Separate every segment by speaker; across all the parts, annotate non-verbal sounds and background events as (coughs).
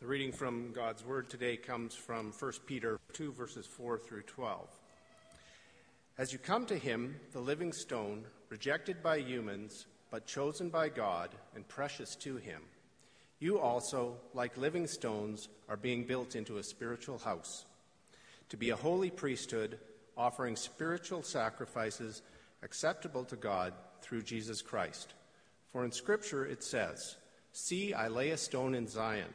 Speaker 1: The reading from God's Word today comes from 1 Peter 2, verses 4 through 12. As you come to him, the living stone, rejected by humans, but chosen by God and precious to him, you also, like living stones, are being built into a spiritual house, to be a holy priesthood, offering spiritual sacrifices acceptable to God through Jesus Christ. For in Scripture it says, See, I lay a stone in Zion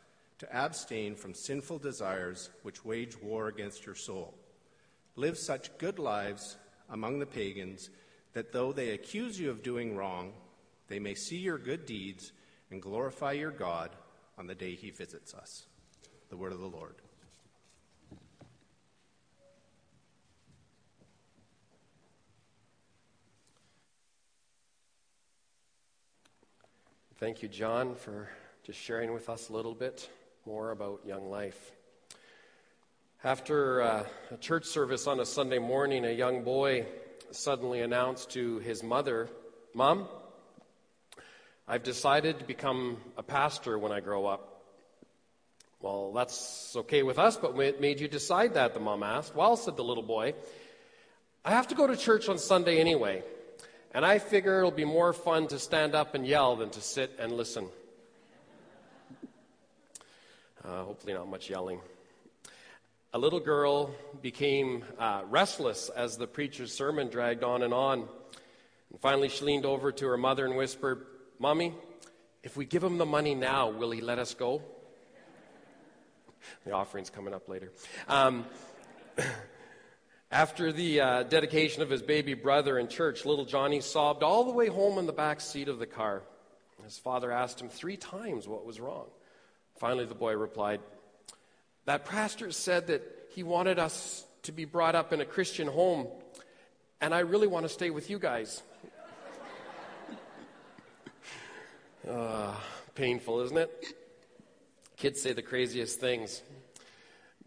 Speaker 1: to abstain from sinful desires which wage war against your soul. Live such good lives among the pagans that though they accuse you of doing wrong, they may see your good deeds and glorify your God on the day he visits us. The word of the Lord.
Speaker 2: Thank you, John, for just sharing with us a little bit more about young life. After uh, a church service on a Sunday morning, a young boy suddenly announced to his mother, Mom, I've decided to become a pastor when I grow up. Well, that's okay with us, but what made you decide that? The mom asked. Well, said the little boy, I have to go to church on Sunday anyway, and I figure it'll be more fun to stand up and yell than to sit and listen. Uh, hopefully, not much yelling. A little girl became uh, restless as the preacher's sermon dragged on and on. And finally, she leaned over to her mother and whispered, Mommy, if we give him the money now, will he let us go? (laughs) the offering's coming up later. Um, (clears throat) after the uh, dedication of his baby brother in church, little Johnny sobbed all the way home in the back seat of the car. His father asked him three times what was wrong. Finally, the boy replied, That pastor said that he wanted us to be brought up in a Christian home, and I really want to stay with you guys. uh, (laughs) painful, isn't it? Kids say the craziest things.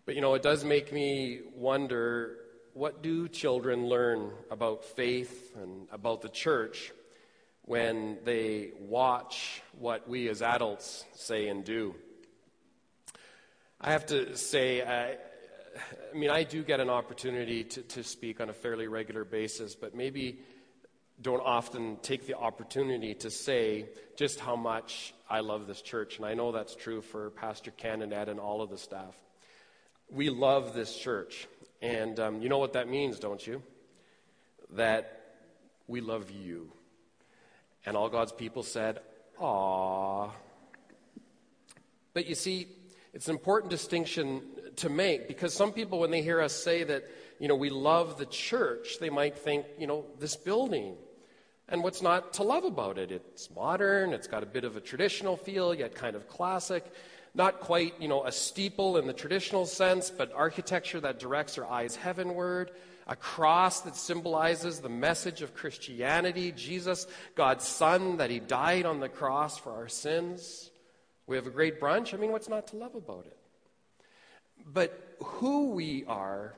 Speaker 2: But you know, it does make me wonder what do children learn about faith and about the church when they watch what we as adults say and do? I have to say, I, mean, I do get an opportunity to, to speak on a fairly regular basis, but maybe don't often take the opportunity to say just how much I love this church. And I know that's true for Pastor Ken and Ed and all of the staff. We love this church. And um, you know what that means, don't you? That we love you. And all God's people said, Aww. But you see, it's an important distinction to make because some people, when they hear us say that, you know, we love the church, they might think, you know, this building. And what's not to love about it? It's modern, it's got a bit of a traditional feel, yet kind of classic. Not quite, you know, a steeple in the traditional sense, but architecture that directs our eyes heavenward. A cross that symbolizes the message of Christianity, Jesus, God's Son, that He died on the cross for our sins. We have a great brunch. I mean, what's not to love about it? But who we are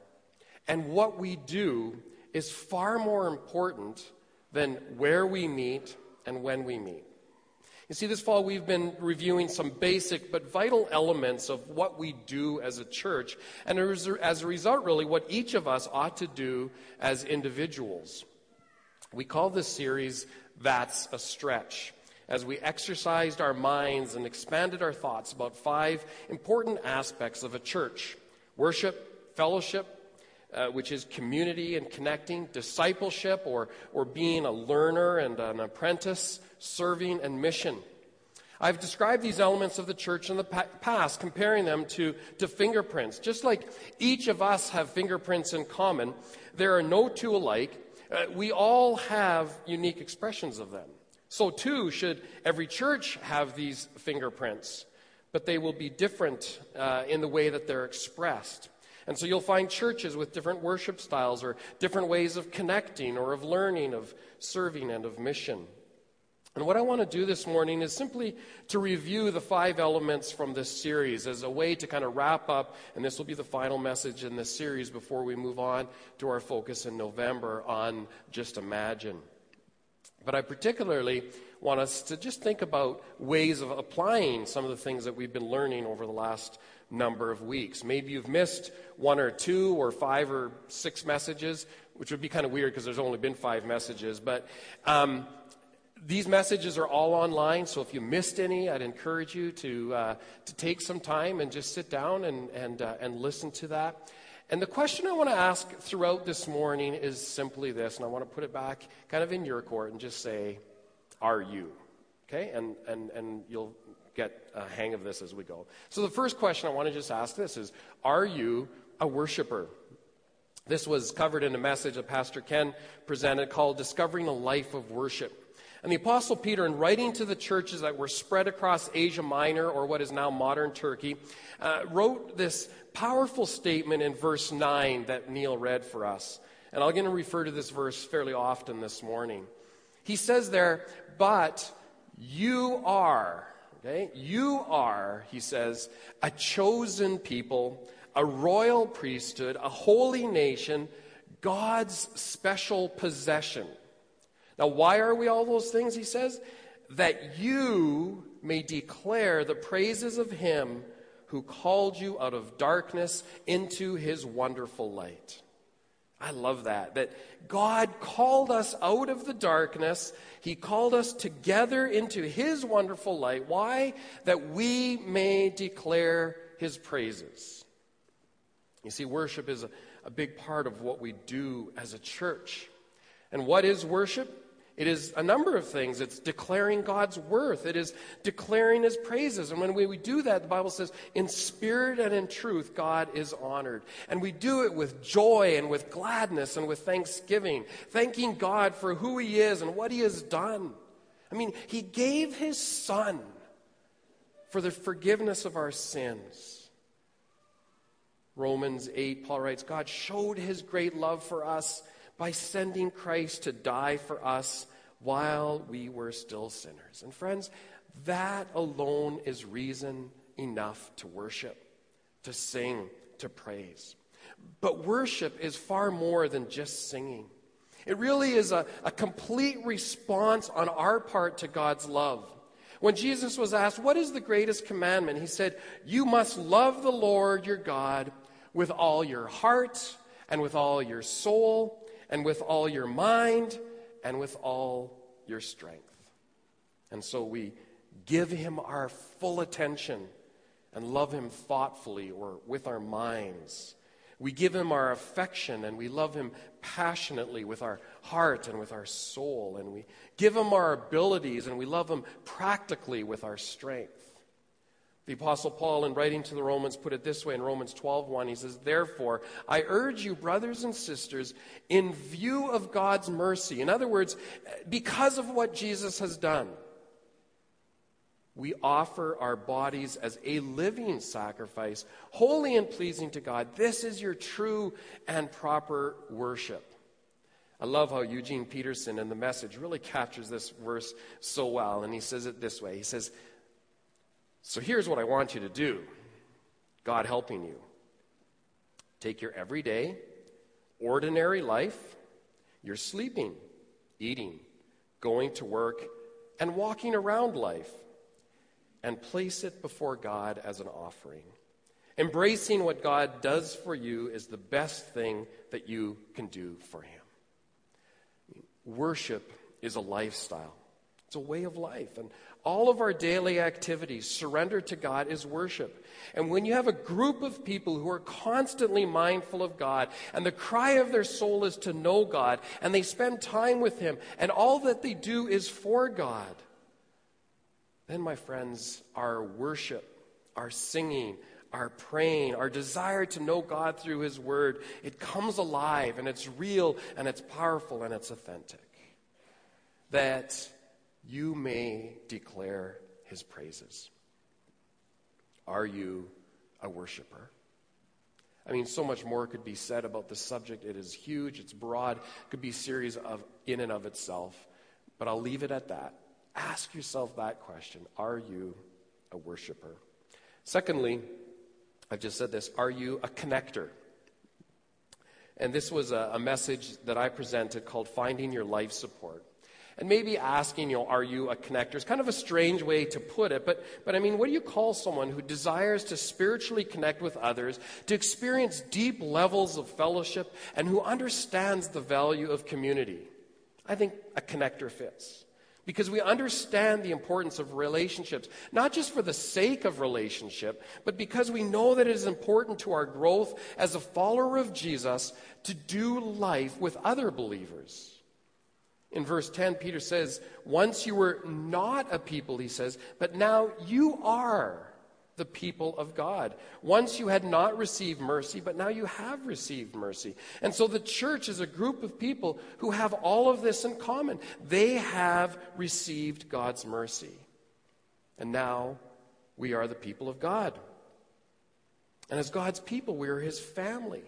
Speaker 2: and what we do is far more important than where we meet and when we meet. You see, this fall we've been reviewing some basic but vital elements of what we do as a church, and as a result, really, what each of us ought to do as individuals. We call this series That's a Stretch as we exercised our minds and expanded our thoughts about five important aspects of a church worship, fellowship, uh, which is community and connecting, discipleship, or, or being a learner and an apprentice, serving and mission. I've described these elements of the church in the past, comparing them to, to fingerprints. Just like each of us have fingerprints in common, there are no two alike. Uh, we all have unique expressions of them. So, too, should every church have these fingerprints, but they will be different uh, in the way that they're expressed. And so you'll find churches with different worship styles or different ways of connecting or of learning, of serving, and of mission. And what I want to do this morning is simply to review the five elements from this series as a way to kind of wrap up, and this will be the final message in this series before we move on to our focus in November on Just Imagine. But I particularly want us to just think about ways of applying some of the things that we've been learning over the last number of weeks. Maybe you've missed one or two or five or six messages, which would be kind of weird because there's only been five messages. But um, these messages are all online, so if you missed any, I'd encourage you to, uh, to take some time and just sit down and, and, uh, and listen to that. And the question I want to ask throughout this morning is simply this, and I want to put it back kind of in your court and just say, Are you? Okay? And, and, and you'll get a hang of this as we go. So the first question I want to just ask this is Are you a worshiper? This was covered in a message that Pastor Ken presented called Discovering a Life of Worship. And the Apostle Peter, in writing to the churches that were spread across Asia Minor, or what is now modern Turkey, uh, wrote this powerful statement in verse 9 that Neil read for us. And I'm going to refer to this verse fairly often this morning. He says there, But you are, okay, you are, he says, a chosen people, a royal priesthood, a holy nation, God's special possession now, why are we all those things? He says, that you may declare the praises of him who called you out of darkness into his wonderful light. I love that. That God called us out of the darkness. He called us together into His wonderful light. Why? That we may declare His praises. You see, worship is a, a big part of what we do as a church. And what is worship? It is a number of things. It's declaring God's worth. It is declaring His praises. And when we, we do that, the Bible says, in spirit and in truth, God is honored. And we do it with joy and with gladness and with thanksgiving, thanking God for who He is and what He has done. I mean, He gave His Son for the forgiveness of our sins. Romans 8, Paul writes, God showed His great love for us by sending Christ to die for us while we were still sinners. And friends, that alone is reason enough to worship, to sing, to praise. But worship is far more than just singing. It really is a, a complete response on our part to God's love. When Jesus was asked, What is the greatest commandment? He said, You must love the Lord your God with all your heart and with all your soul and with all your mind and with all your strength. And so we give him our full attention and love him thoughtfully or with our minds. We give him our affection and we love him passionately with our heart and with our soul. And we give him our abilities and we love him practically with our strength. The Apostle Paul, in writing to the Romans, put it this way in Romans 12 1. He says, Therefore, I urge you, brothers and sisters, in view of God's mercy, in other words, because of what Jesus has done, we offer our bodies as a living sacrifice, holy and pleasing to God. This is your true and proper worship. I love how Eugene Peterson in the message really captures this verse so well, and he says it this way He says, so here's what I want you to do God helping you. Take your everyday, ordinary life, you're sleeping, eating, going to work, and walking around life, and place it before God as an offering. Embracing what God does for you is the best thing that you can do for Him. Worship is a lifestyle. It's a way of life. And all of our daily activities surrendered to God is worship. And when you have a group of people who are constantly mindful of God, and the cry of their soul is to know God, and they spend time with Him, and all that they do is for God, then, my friends, our worship, our singing, our praying, our desire to know God through His Word, it comes alive and it's real and it's powerful and it's authentic. That you may declare His praises. Are you a worshiper? I mean, so much more could be said about the subject. It is huge, it's broad, it could be a series of in and of itself. But I'll leave it at that. Ask yourself that question Are you a worshiper? Secondly, I've just said this Are you a connector? And this was a, a message that I presented called Finding Your Life Support. And maybe asking, you know, are you a connector? It's kind of a strange way to put it, but, but I mean, what do you call someone who desires to spiritually connect with others, to experience deep levels of fellowship, and who understands the value of community? I think a connector fits because we understand the importance of relationships, not just for the sake of relationship, but because we know that it is important to our growth as a follower of Jesus to do life with other believers. In verse 10, Peter says, Once you were not a people, he says, but now you are the people of God. Once you had not received mercy, but now you have received mercy. And so the church is a group of people who have all of this in common. They have received God's mercy. And now we are the people of God. And as God's people, we are his family.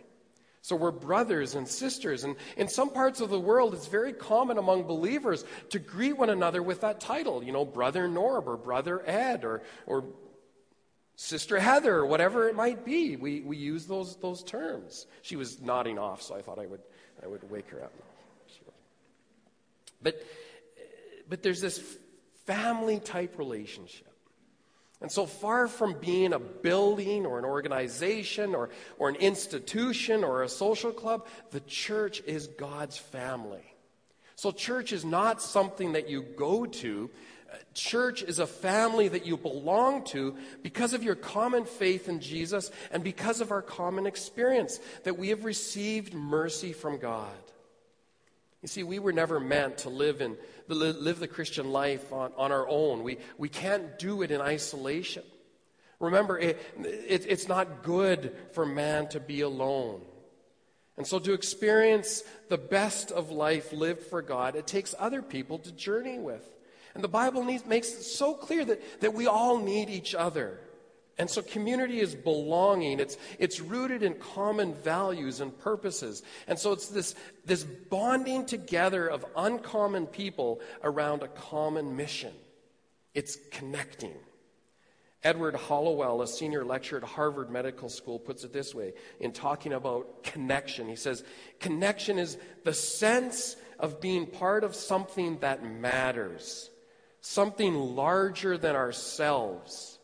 Speaker 2: So we're brothers and sisters. And in some parts of the world, it's very common among believers to greet one another with that title, you know, Brother Norb or Brother Ed or, or Sister Heather, or whatever it might be. We, we use those, those terms. She was nodding off, so I thought I would, I would wake her up. But, but there's this family type relationship. And so far from being a building or an organization or, or an institution or a social club, the church is God's family. So, church is not something that you go to, Church is a family that you belong to because of your common faith in Jesus and because of our common experience that we have received mercy from God. You see, we were never meant to live, in, live the Christian life on, on our own. We, we can't do it in isolation. Remember, it, it, it's not good for man to be alone. And so, to experience the best of life lived for God, it takes other people to journey with. And the Bible needs, makes it so clear that, that we all need each other. And so community is belonging. It's, it's rooted in common values and purposes. And so it's this, this bonding together of uncommon people around a common mission. It's connecting. Edward Hallowell, a senior lecturer at Harvard Medical School, puts it this way in talking about connection. He says, Connection is the sense of being part of something that matters something larger than ourselves.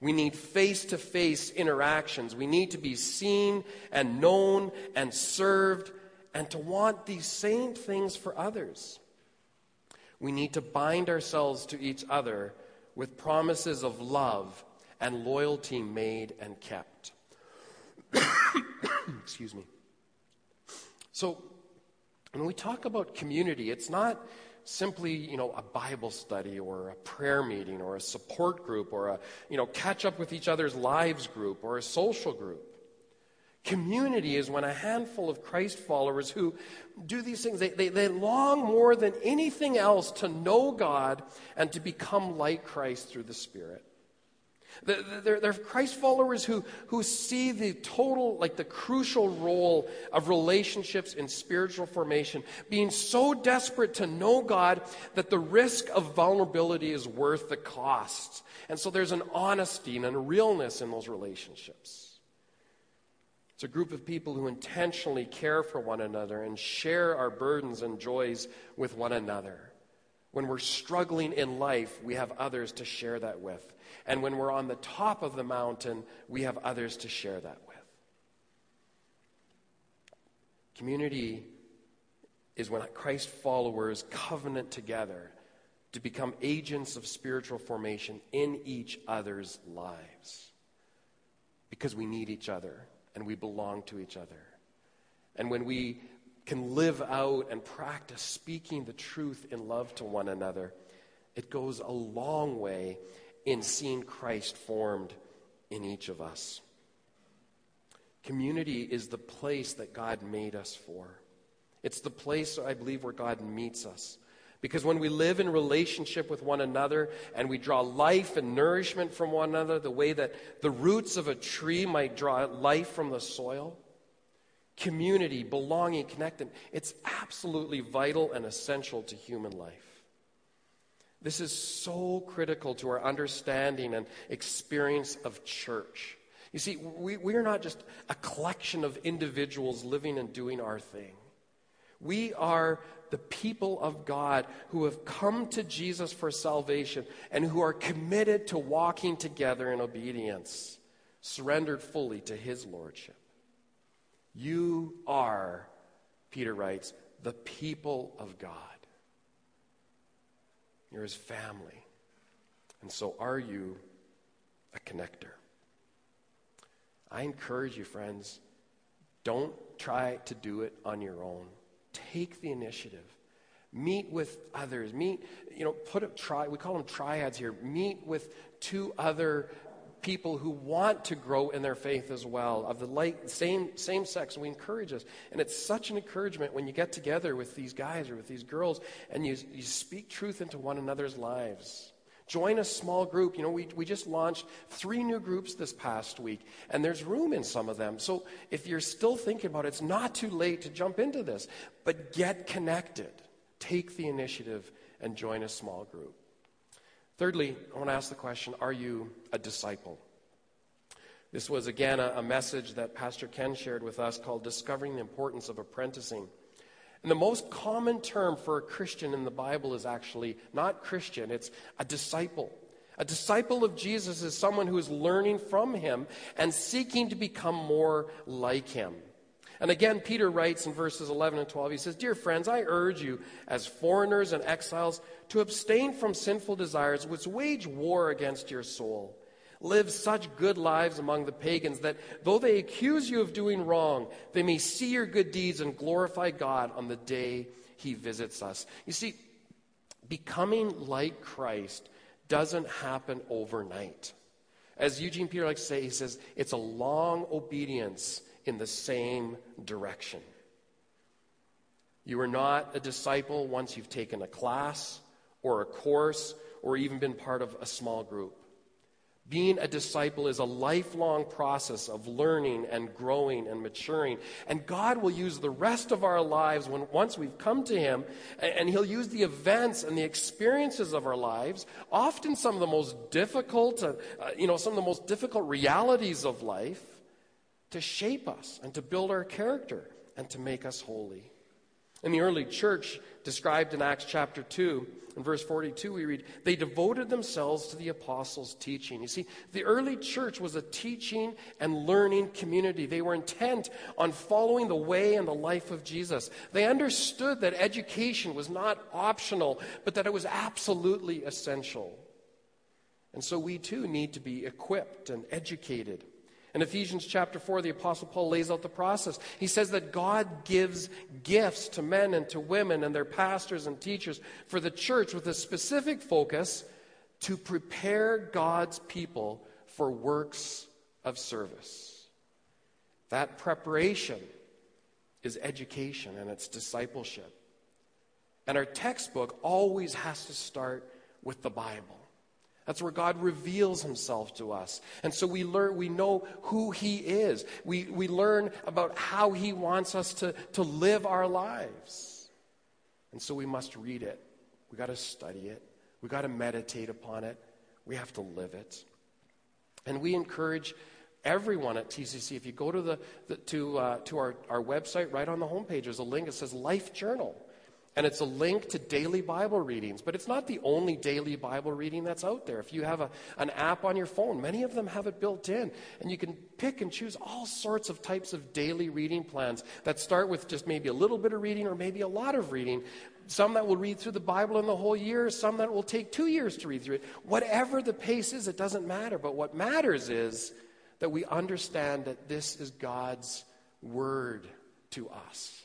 Speaker 2: We need face to face interactions. We need to be seen and known and served and to want these same things for others. We need to bind ourselves to each other with promises of love and loyalty made and kept. (coughs) Excuse me. So, when we talk about community, it's not simply, you know, a Bible study or a prayer meeting or a support group or a, you know, catch up with each other's lives group or a social group. Community is when a handful of Christ followers who do these things, they, they, they long more than anything else to know God and to become like Christ through the Spirit. They're, they're, Christ followers who, who see the total, like the crucial role of relationships in spiritual formation, being so desperate to know God that the risk of vulnerability is worth the cost. And so there's an honesty and a realness in those relationships. It's a group of people who intentionally care for one another and share our burdens and joys with one another. When we're struggling in life, we have others to share that with. And when we're on the top of the mountain, we have others to share that with. Community is when Christ followers covenant together to become agents of spiritual formation in each other's lives. Because we need each other and we belong to each other. And when we can live out and practice speaking the truth in love to one another, it goes a long way in seeing Christ formed in each of us. Community is the place that God made us for. It's the place, I believe, where God meets us. Because when we live in relationship with one another and we draw life and nourishment from one another, the way that the roots of a tree might draw life from the soil, community, belonging, connected, it's absolutely vital and essential to human life. This is so critical to our understanding and experience of church. You see, we, we are not just a collection of individuals living and doing our thing. We are the people of God who have come to Jesus for salvation and who are committed to walking together in obedience, surrendered fully to his lordship. You are, Peter writes, the people of God. You're his family. And so are you a connector. I encourage you, friends, don't try to do it on your own. Take the initiative. Meet with others. Meet, you know, put a try, we call them triads here. Meet with two other people who want to grow in their faith as well, of the like, same, same sex. We encourage us. And it's such an encouragement when you get together with these guys or with these girls and you, you speak truth into one another's lives. Join a small group. You know, we, we just launched three new groups this past week, and there's room in some of them. So if you're still thinking about it, it's not too late to jump into this, but get connected. Take the initiative and join a small group. Thirdly, I want to ask the question Are you a disciple? This was again a, a message that Pastor Ken shared with us called Discovering the Importance of Apprenticing. And the most common term for a Christian in the Bible is actually not Christian, it's a disciple. A disciple of Jesus is someone who is learning from him and seeking to become more like him. And again, Peter writes in verses 11 and 12, he says, Dear friends, I urge you, as foreigners and exiles, to abstain from sinful desires which wage war against your soul. Live such good lives among the pagans that though they accuse you of doing wrong, they may see your good deeds and glorify God on the day he visits us. You see, becoming like Christ doesn't happen overnight. As Eugene Peter likes to say, he says, it's a long obedience in the same direction. You are not a disciple once you've taken a class or a course or even been part of a small group. Being a disciple is a lifelong process of learning and growing and maturing. And God will use the rest of our lives when, once we've come to Him, and He'll use the events and the experiences of our lives, often some of the most difficult, uh, you know, some of the most difficult realities of life, to shape us and to build our character and to make us holy. In the early church, described in Acts chapter 2, in verse 42, we read, They devoted themselves to the apostles' teaching. You see, the early church was a teaching and learning community. They were intent on following the way and the life of Jesus. They understood that education was not optional, but that it was absolutely essential. And so we too need to be equipped and educated in Ephesians chapter 4, the Apostle Paul lays out the process. He says that God gives gifts to men and to women and their pastors and teachers for the church with a specific focus to prepare God's people for works of service. That preparation is education and it's discipleship. And our textbook always has to start with the Bible. That's where God reveals himself to us. And so we learn, we know who he is. We, we learn about how he wants us to, to live our lives. And so we must read it. We got to study it. We got to meditate upon it. We have to live it. And we encourage everyone at TCC, if you go to, the, the to, uh, to our, our website, right on the homepage, there's a link that says Life Journal. And it's a link to daily Bible readings, but it's not the only daily Bible reading that's out there. If you have a, an app on your phone, many of them have it built in, and you can pick and choose all sorts of types of daily reading plans that start with just maybe a little bit of reading or maybe a lot of reading. Some that will read through the Bible in the whole year, some that will take two years to read through it. Whatever the pace is, it doesn't matter. But what matters is that we understand that this is God's word to us.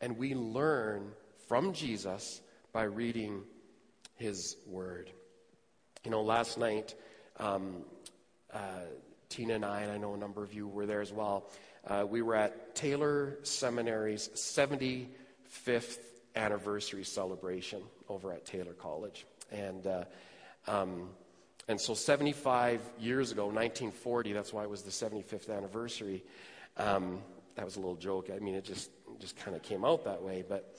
Speaker 2: And we learn from Jesus by reading his word. You know, last night, um, uh, Tina and I, and I know a number of you were there as well, uh, we were at Taylor Seminary's 75th anniversary celebration over at Taylor College. And, uh, um, and so 75 years ago, 1940, that's why it was the 75th anniversary. Um, that was a little joke. I mean, it just, just kind of came out that way. But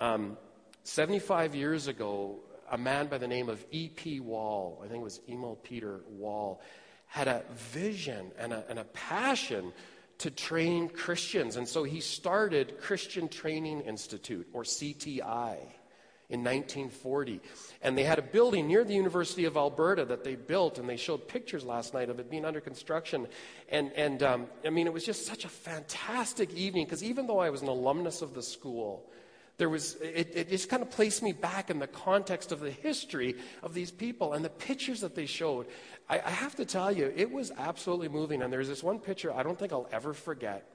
Speaker 2: um, 75 years ago, a man by the name of E.P. Wall, I think it was Emil Peter Wall, had a vision and a, and a passion to train Christians. And so he started Christian Training Institute, or CTI, in 1940. And they had a building near the University of Alberta that they built, and they showed pictures last night of it being under construction. And, and um, I mean, it was just such a fantastic evening, because even though I was an alumnus of the school, there was, it, it just kind of placed me back in the context of the history of these people and the pictures that they showed. I, I have to tell you, it was absolutely moving. And there's this one picture I don't think I'll ever forget.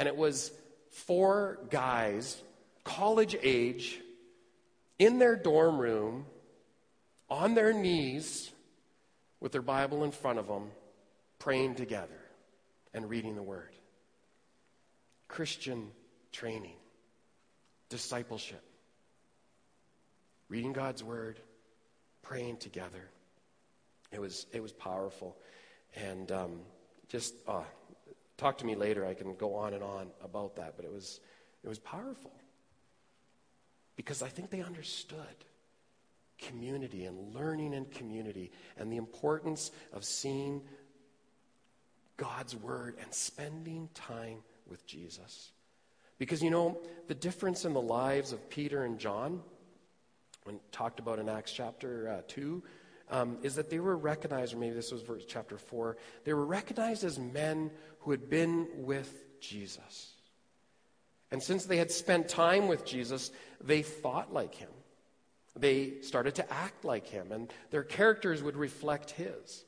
Speaker 2: And it was four guys, college age, in their dorm room, on their knees, with their Bible in front of them, praying together and reading the Word. Christian training discipleship. Reading God's word, praying together. It was, it was powerful. And um, just uh, talk to me later. I can go on and on about that, but it was, it was powerful. Because I think they understood community and learning in community and the importance of seeing God's word and spending time with Jesus. Because you know, the difference in the lives of Peter and John, when talked about in Acts chapter uh, 2, um, is that they were recognized, or maybe this was verse chapter 4, they were recognized as men who had been with Jesus. And since they had spent time with Jesus, they thought like him. They started to act like him, and their characters would reflect his.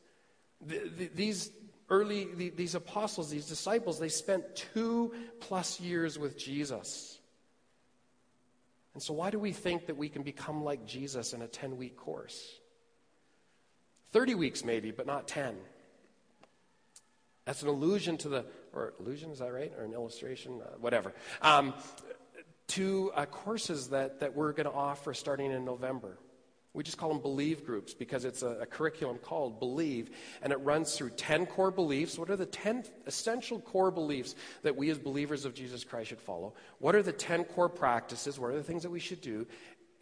Speaker 2: The, the, these early, the, these apostles, these disciples, they spent two plus years with Jesus. And so, why do we think that we can become like Jesus in a 10 week course? 30 weeks, maybe, but not 10. That's an allusion to the, or illusion, is that right? Or an illustration? Uh, whatever. Um, to uh, courses that, that we're going to offer starting in November. We just call them believe groups because it's a, a, curriculum called Believe, and it runs through 10 core beliefs. What are the 10 essential core beliefs that we as believers of Jesus Christ should follow? What are the 10 core practices? What are the things that we should do?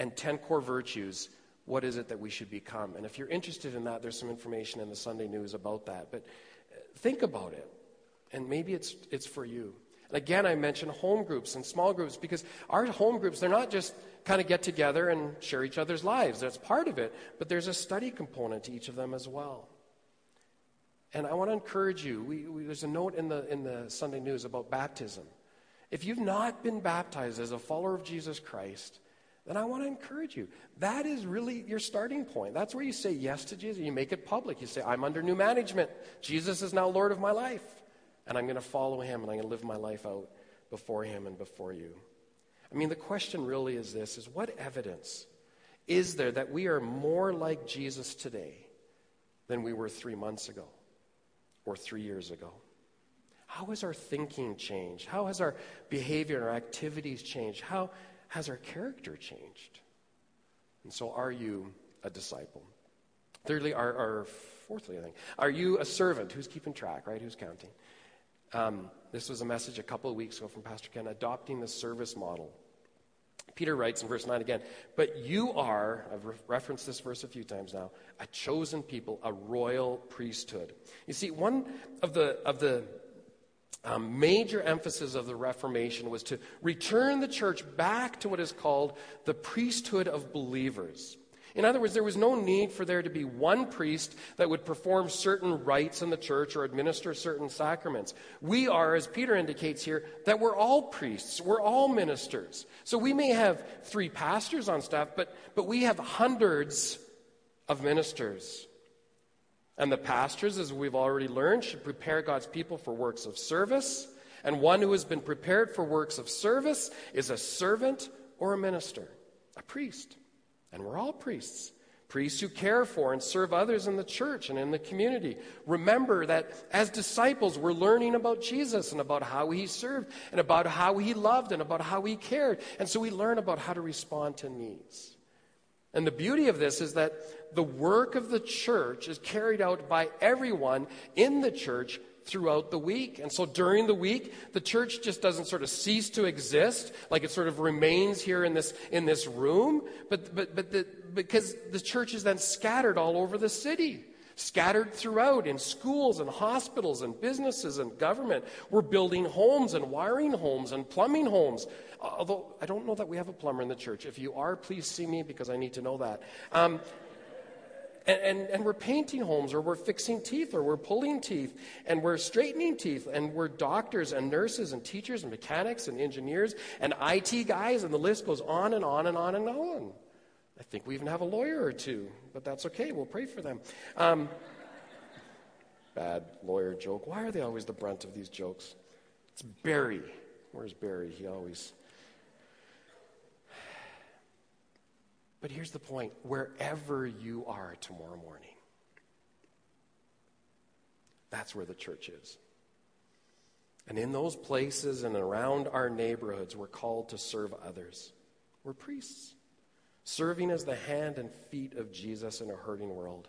Speaker 2: And 10 core virtues. What is it that we should become? And if you're interested in that, there's some information in the Sunday news about that. But uh, think about it, and maybe it's, it's for you. Again, I mentioned home groups and small groups because our home groups, they're not just kind of get together and share each other's lives. That's part of it, but there's a study component to each of them as well. And I want to encourage you. We, we, there's a note in the, in the Sunday news about baptism. If you've not been baptized as a follower of Jesus Christ, then I want to encourage you. That is really your starting point. That's where you say yes to Jesus. You make it public. You say, I'm under new management. Jesus is now Lord of my life. And I'm going to follow him and I'm going to live my life out before him and before you. I mean, the question really is this is what evidence is there that we are more like Jesus today than we were three months ago or three years ago? How has our thinking changed? How has our behavior and our activities changed? How has our character changed? And so, are you a disciple? Thirdly, are, or fourthly, I think, are you a servant? Who's keeping track, right? Who's counting? Um, this was a message a couple of weeks ago from Pastor Ken, adopting the service model. Peter writes in verse 9 again, but you are, I've re- referenced this verse a few times now, a chosen people, a royal priesthood. You see, one of the, of the um, major emphasis of the Reformation was to return the church back to what is called the priesthood of believers. In other words, there was no need for there to be one priest that would perform certain rites in the church or administer certain sacraments. We are, as Peter indicates here, that we're all priests, we're all ministers. So we may have three pastors on staff, but, but we have hundreds of ministers. And the pastors, as we've already learned, should prepare God's people for works of service. And one who has been prepared for works of service is a servant or a minister, a priest. And we're all priests. Priests who care for and serve others in the church and in the community. Remember that as disciples, we're learning about Jesus and about how he served and about how he loved and about how he cared. And so we learn about how to respond to needs. And the beauty of this is that the work of the church is carried out by everyone in the church throughout the week. And so during the week, the church just doesn't sort of cease to exist, like it sort of remains here in this, in this room, but, but, but the, because the church is then scattered all over the city. Scattered throughout in schools and hospitals and businesses and government. We're building homes and wiring homes and plumbing homes. Although I don't know that we have a plumber in the church. If you are, please see me because I need to know that. Um, and, and, and, we're painting homes, or we're fixing teeth, or we're pulling teeth, and we're straightening teeth, and we're doctors and nurses and teachers and mechanics and engineers and IT guys, and the list goes on and on and on and on. I think we even have a lawyer or two, but that's okay. We'll pray for them. Um, bad lawyer joke. Why are they always the brunt of these jokes? It's Barry. Where's Barry? He always But here's the point wherever you are tomorrow morning, that's where the church is. And in those places and around our neighborhoods, we're called to serve others. We're priests, serving as the hand and feet of Jesus in a hurting world.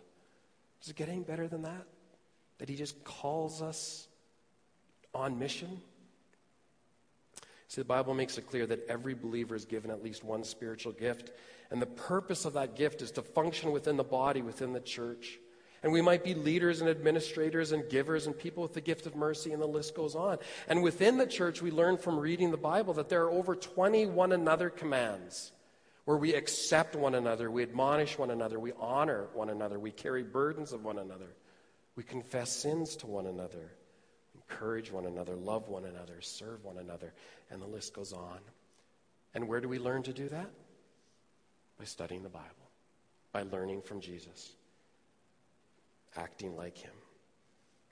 Speaker 2: Does it get any better than that? That he just calls us on mission? See, the Bible makes it clear that every believer is given at least one spiritual gift. And the purpose of that gift is to function within the body, within the church. And we might be leaders and administrators and givers and people with the gift of mercy, and the list goes on. And within the church, we learn from reading the Bible that there are over 20 one another commands where we accept one another, we admonish one another, we honor one another, we carry burdens of one another, we confess sins to one another, encourage one another, love one another, serve one another, and the list goes on. And where do we learn to do that? By studying the Bible, by learning from Jesus, acting like Him.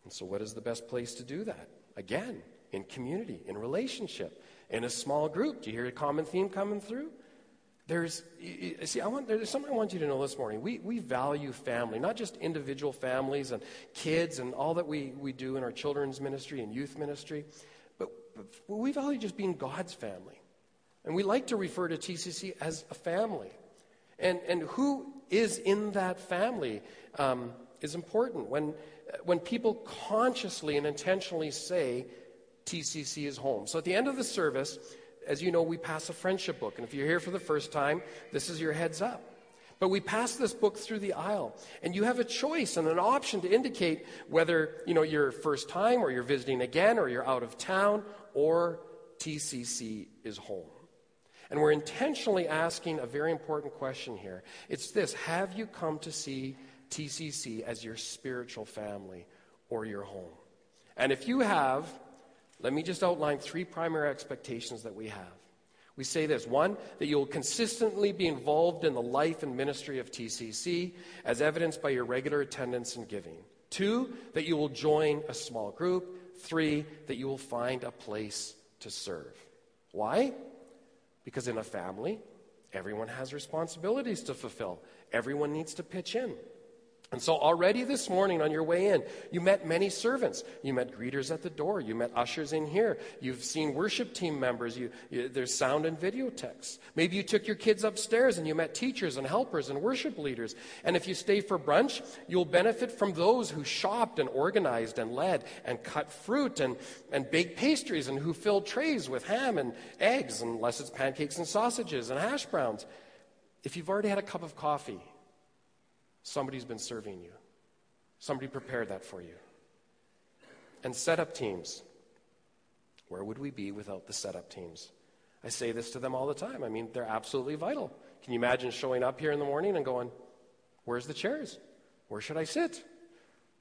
Speaker 2: And so, what is the best place to do that? Again, in community, in relationship, in a small group. Do you hear a common theme coming through? There's, see, I want, there's something I want you to know this morning. We, we value family, not just individual families and kids and all that we, we do in our children's ministry and youth ministry, but, but we value just being God's family. And we like to refer to TCC as a family. And, and who is in that family um, is important. When, when people consciously and intentionally say, TCC is home. So at the end of the service, as you know, we pass a friendship book. And if you're here for the first time, this is your heads up. But we pass this book through the aisle, and you have a choice and an option to indicate whether you know you're first time or you're visiting again or you're out of town or TCC is home. And we're intentionally asking a very important question here. It's this Have you come to see TCC as your spiritual family or your home? And if you have, let me just outline three primary expectations that we have. We say this one, that you'll consistently be involved in the life and ministry of TCC, as evidenced by your regular attendance and giving. Two, that you will join a small group. Three, that you will find a place to serve. Why? Because in a family, everyone has responsibilities to fulfill, everyone needs to pitch in. And so, already this morning on your way in, you met many servants. You met greeters at the door. You met ushers in here. You've seen worship team members. You, you, there's sound and video texts. Maybe you took your kids upstairs and you met teachers and helpers and worship leaders. And if you stay for brunch, you'll benefit from those who shopped and organized and led and cut fruit and, and baked pastries and who filled trays with ham and eggs, unless it's pancakes and sausages and hash browns. If you've already had a cup of coffee, Somebody's been serving you. Somebody prepared that for you. And setup teams. Where would we be without the setup teams? I say this to them all the time. I mean, they're absolutely vital. Can you imagine showing up here in the morning and going, Where's the chairs? Where should I sit?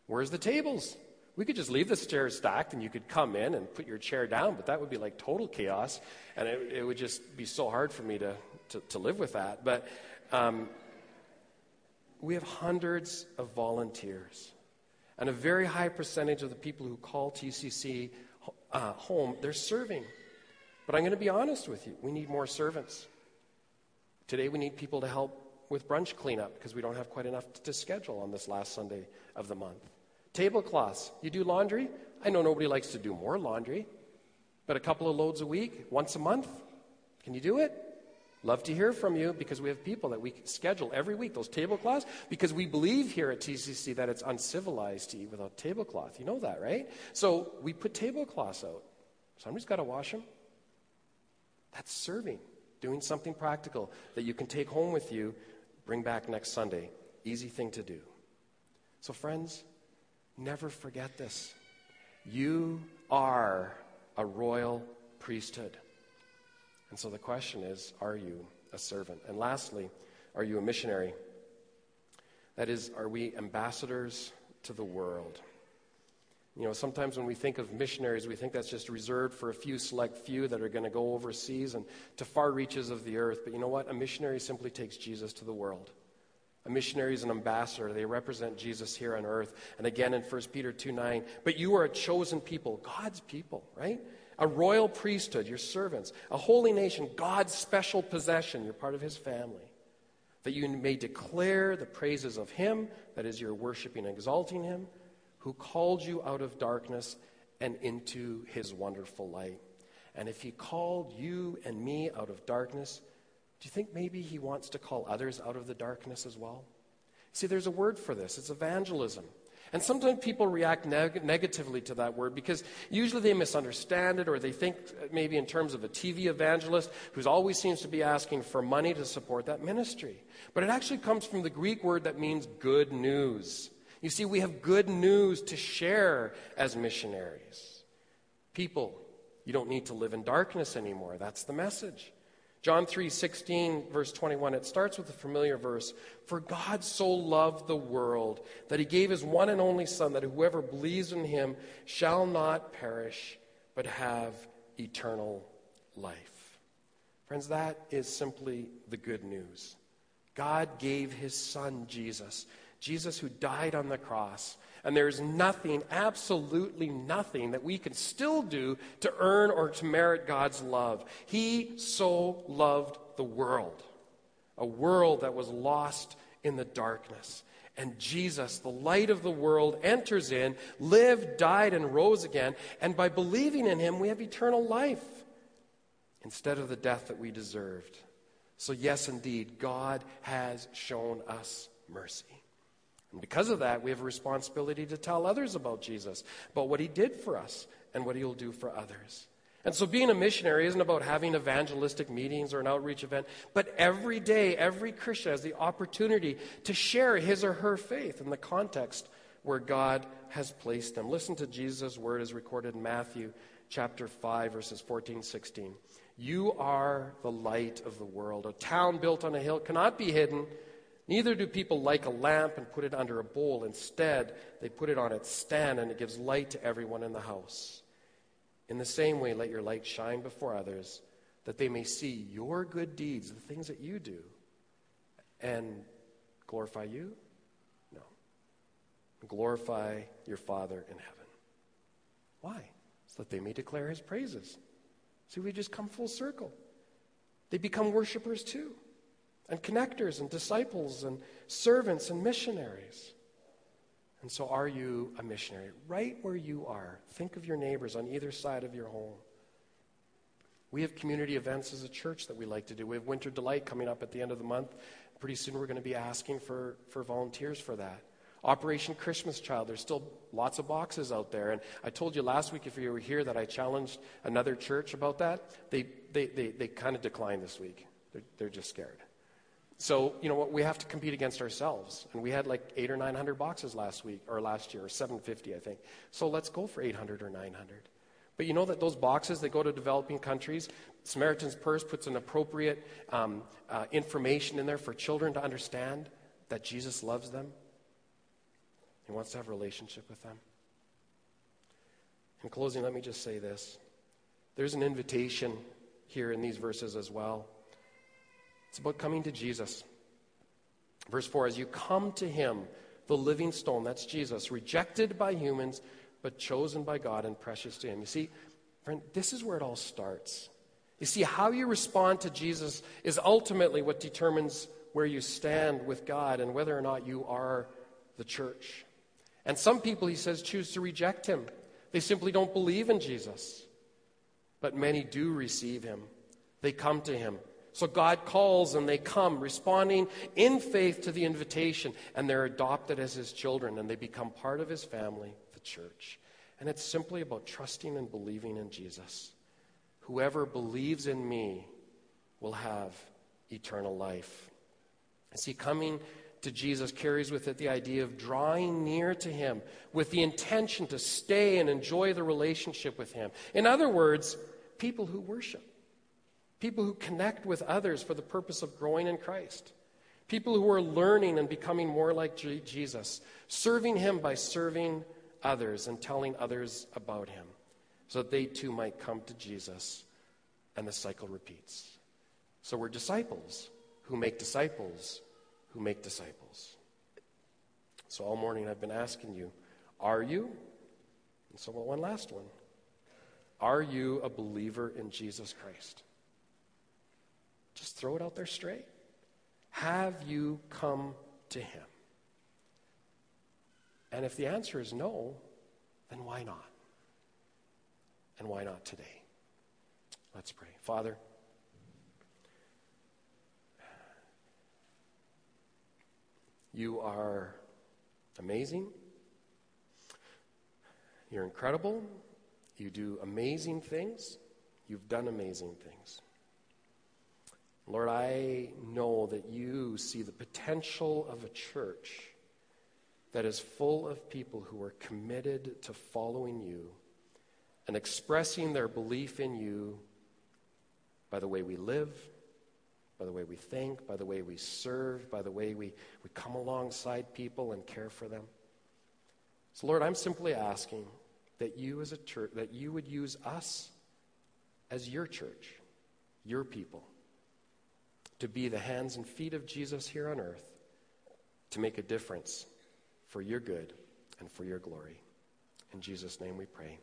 Speaker 2: Where's the tables? We could just leave the chairs stacked and you could come in and put your chair down, but that would be like total chaos. And it, it would just be so hard for me to, to, to live with that. But um, we have hundreds of volunteers. And a very high percentage of the people who call TCC uh, home, they're serving. But I'm going to be honest with you we need more servants. Today, we need people to help with brunch cleanup because we don't have quite enough to schedule on this last Sunday of the month. Tablecloths. You do laundry? I know nobody likes to do more laundry, but a couple of loads a week, once a month, can you do it? Love to hear from you because we have people that we schedule every week, those tablecloths, because we believe here at TCC that it's uncivilized to eat without tablecloth. You know that, right? So we put tablecloths out. Somebody's got to wash them. That's serving, doing something practical that you can take home with you, bring back next Sunday. Easy thing to do. So, friends, never forget this. You are a royal priesthood. And so the question is are you a servant? And lastly, are you a missionary? That is, are we ambassadors to the world? You know, sometimes when we think of missionaries, we think that's just reserved for a few select few that are going to go overseas and to far reaches of the earth. But you know what? A missionary simply takes Jesus to the world. A missionary is an ambassador. They represent Jesus here on earth. And again in 1 Peter 2 9, but you are a chosen people, God's people, right? A royal priesthood, your servants, a holy nation, God's special possession, you're part of his family. That you may declare the praises of him, that is, you're worshiping and exalting him, who called you out of darkness and into his wonderful light. And if he called you and me out of darkness, do you think maybe he wants to call others out of the darkness as well? See, there's a word for this it's evangelism. And sometimes people react neg- negatively to that word because usually they misunderstand it or they think uh, maybe in terms of a TV evangelist who always seems to be asking for money to support that ministry. But it actually comes from the Greek word that means good news. You see, we have good news to share as missionaries. People, you don't need to live in darkness anymore. That's the message. John 3 16, verse 21, it starts with a familiar verse. For God so loved the world that he gave his one and only Son, that whoever believes in him shall not perish, but have eternal life. Friends, that is simply the good news. God gave his Son, Jesus, Jesus who died on the cross and there's nothing, absolutely nothing, that we can still do to earn or to merit God's love. He so loved the world, a world that was lost in the darkness. And Jesus, the light of the world, enters in, lived, died, and rose again. And by believing in him, we have eternal life instead of the death that we deserved. So, yes, indeed, God has shown us mercy. And because of that, we have a responsibility to tell others about Jesus, about what he did for us and what he'll do for others. And so being a missionary isn't about having evangelistic meetings or an outreach event, but every day, every Christian has the opportunity to share his or her faith in the context where God has placed them. Listen to Jesus' word as recorded in Matthew chapter 5, verses 14, 16. You are the light of the world. A town built on a hill cannot be hidden. Neither do people light a lamp and put it under a bowl. Instead, they put it on its stand and it gives light to everyone in the house. In the same way, let your light shine before others, that they may see your good deeds, the things that you do, and glorify you? No. Glorify your Father in heaven. Why? So that they may declare his praises. See, we just come full circle. They become worshipers too and connectors and disciples and servants and missionaries. And so, are you a missionary? Right where you are, think of your neighbors on either side of your home. We have community events as a church that we like to do. We have Winter Delight coming up at the end of the month. Pretty soon, we're going to be asking for, for volunteers for that. Operation Christmas Child, there's still lots of boxes out there. And I told you last week, if you were here, that I challenged another church about that. They, they, they, they kind of declined this week. They're, they're just scared. So, you know what, we have to compete against ourselves. And we had like eight or 900 boxes last week, or last year, or 750, I think. So let's go for 800 or 900. But you know that those boxes that go to developing countries, Samaritan's Purse puts an appropriate um, uh, information in there for children to understand that Jesus loves them. He wants to have a relationship with them. In closing, let me just say this there's an invitation here in these verses as well. It's about coming to Jesus. Verse 4 As you come to him, the living stone, that's Jesus, rejected by humans, but chosen by God and precious to him. You see, friend, this is where it all starts. You see, how you respond to Jesus is ultimately what determines where you stand with God and whether or not you are the church. And some people, he says, choose to reject him. They simply don't believe in Jesus. But many do receive him, they come to him. So God calls and they come, responding in faith to the invitation, and they're adopted as his children and they become part of his family, the church. And it's simply about trusting and believing in Jesus. Whoever believes in me will have eternal life. See, coming to Jesus carries with it the idea of drawing near to Him with the intention to stay and enjoy the relationship with Him. In other words, people who worship, people who connect with others for the purpose of growing in Christ, people who are learning and becoming more like Jesus, serving Him by serving others and telling others about Him so that they too might come to Jesus and the cycle repeats. So we're disciples who make disciples who make disciples. So all morning I've been asking you, are you? And so one last one. Are you a believer in Jesus Christ? Just throw it out there straight. Have you come to him? And if the answer is no, then why not? And why not today? Let's pray. Father, you are amazing. You're incredible. You do amazing things. You've done amazing things. Lord, I know that you see the potential of a church that is full of people who are committed to following you and expressing their belief in you by the way we live, by the way we think, by the way we serve, by the way we, we come alongside people and care for them. So, Lord, I'm simply asking that you as a church, that you would use us as your church, your people, to be the hands and feet of Jesus here on earth, to make a difference for your good and for your glory. In Jesus' name we pray.